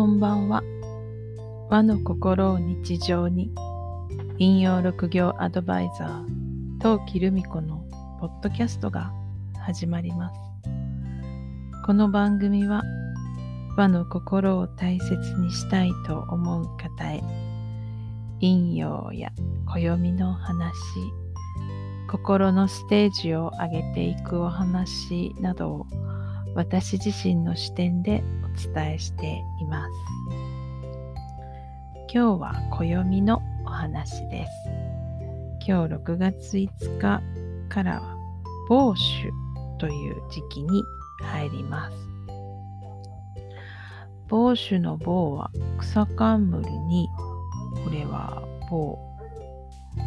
こんばんは。和の心を日常に、引用六行アドバイザー、陶器留美子のポッドキャストが始まります。この番組は、和の心を大切にしたいと思う方へ、引用や暦の話、心のステージを上げていくお話などを私自身の視点でお伝えしています。今日は暦のお話です。今日6月5日からは某種という時期に入ります。某種の某は草冠にこれは某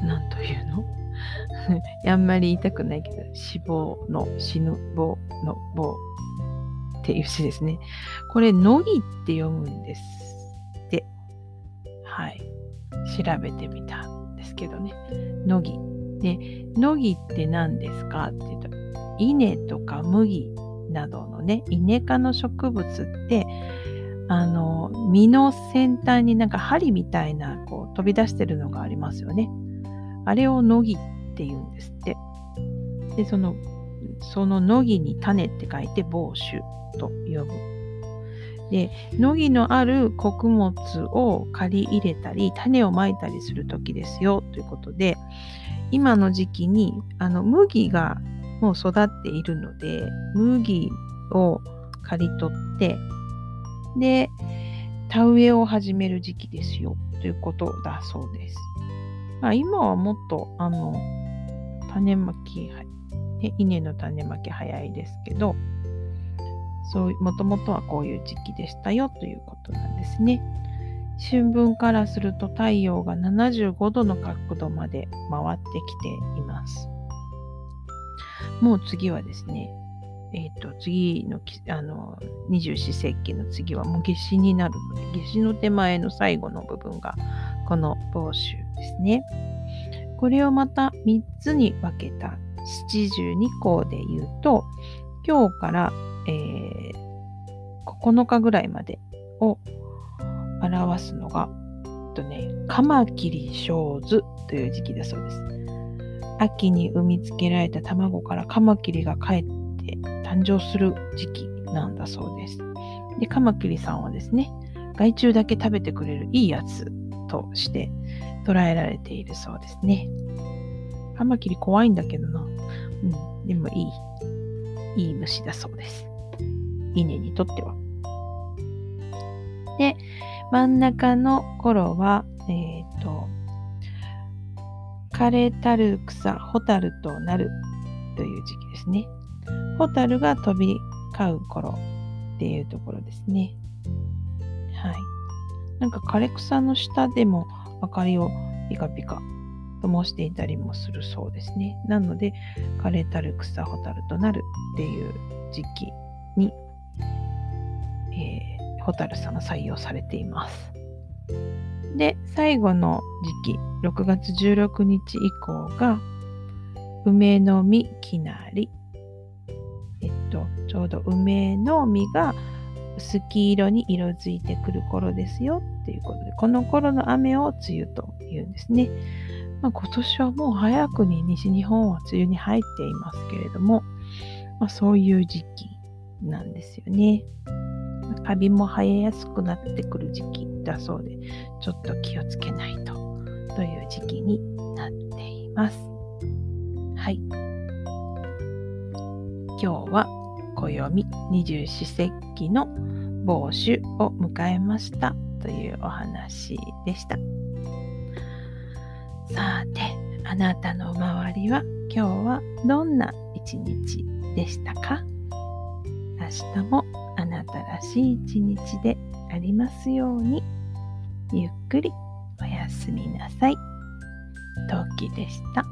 なんというの？あんまり言いたくないけど死亡の死ぬ棒の棒っていう詩ですね。これ、乃木って読むんですって。はい。調べてみたんですけどね。乃木。で、乃木って何ですか？って言うと、稲とか麦などのね、稲科の植物って、あの、実の先端になんか針みたいな、こう、飛び出してるのがありますよね。あれを乃木って言うんですって。で、その、その乃木に種って書いて帽子と呼ぶ。で、乃木のある穀物を借り入れたり、種をまいたりする時ですよということで、今の時期にあの麦がもう育っているので、麦を刈り取って、で、田植えを始める時期ですよということだそうです。まあ、今はもっとあの種まき、稲の種まき早いですけど、そう、もともとはこういう時期でしたよということなんですね。春分からすると太陽が75度の角度まで回ってきています。もう次はですね、えっ、ー、と、次の、あの、二十四節気の次はもう夏至になるので、夏至の手前の最後の部分が、この房州ですね。これをまた3つに分けた七十二項で言うと、今日からえー、9日ぐらいまでを表すのが、とね、カマキリ小図という時期だそうです。秋に産みつけられた卵からカマキリが帰って誕生する時期なんだそうです。で、カマキリさんはですね、害虫だけ食べてくれるいいやつとして捉えられているそうですね。カマキリ怖いんだけどな。うん、でもいい、いい虫だそうです。稲にとっては。で、真ん中の頃は、えっ、ー、と、枯れたる草、ホタルとなるという時期ですね。ホタルが飛び交う頃っていうところですね。はい。なんか枯れ草の下でも明かりをピカピカ灯していたりもするそうですね。なので、枯れたる草、ホタルとなるっていう時期にえー、ホタルさんが採用されています。で、最後の時期、6月16日以降が、梅の実きなり。えっと、ちょうど梅の実が薄黄色に色づいてくる頃ですよっていうことで、この頃の雨を梅雨というんですね。まあ、今年はもう早くに西日本は梅雨に入っていますけれども、まあ、そういう時期なんですよね。カビも生えやすくなってくる時期だそうで、ちょっと気をつけないとという時期になっています。はい。今日は暦二十四節気の帽子を迎えましたというお話でした。さて、あなたの周りは今日はどんな一日でしたか？明日もあなたらしい一日でありますようにゆっくりおやすみなさい。トウキでした。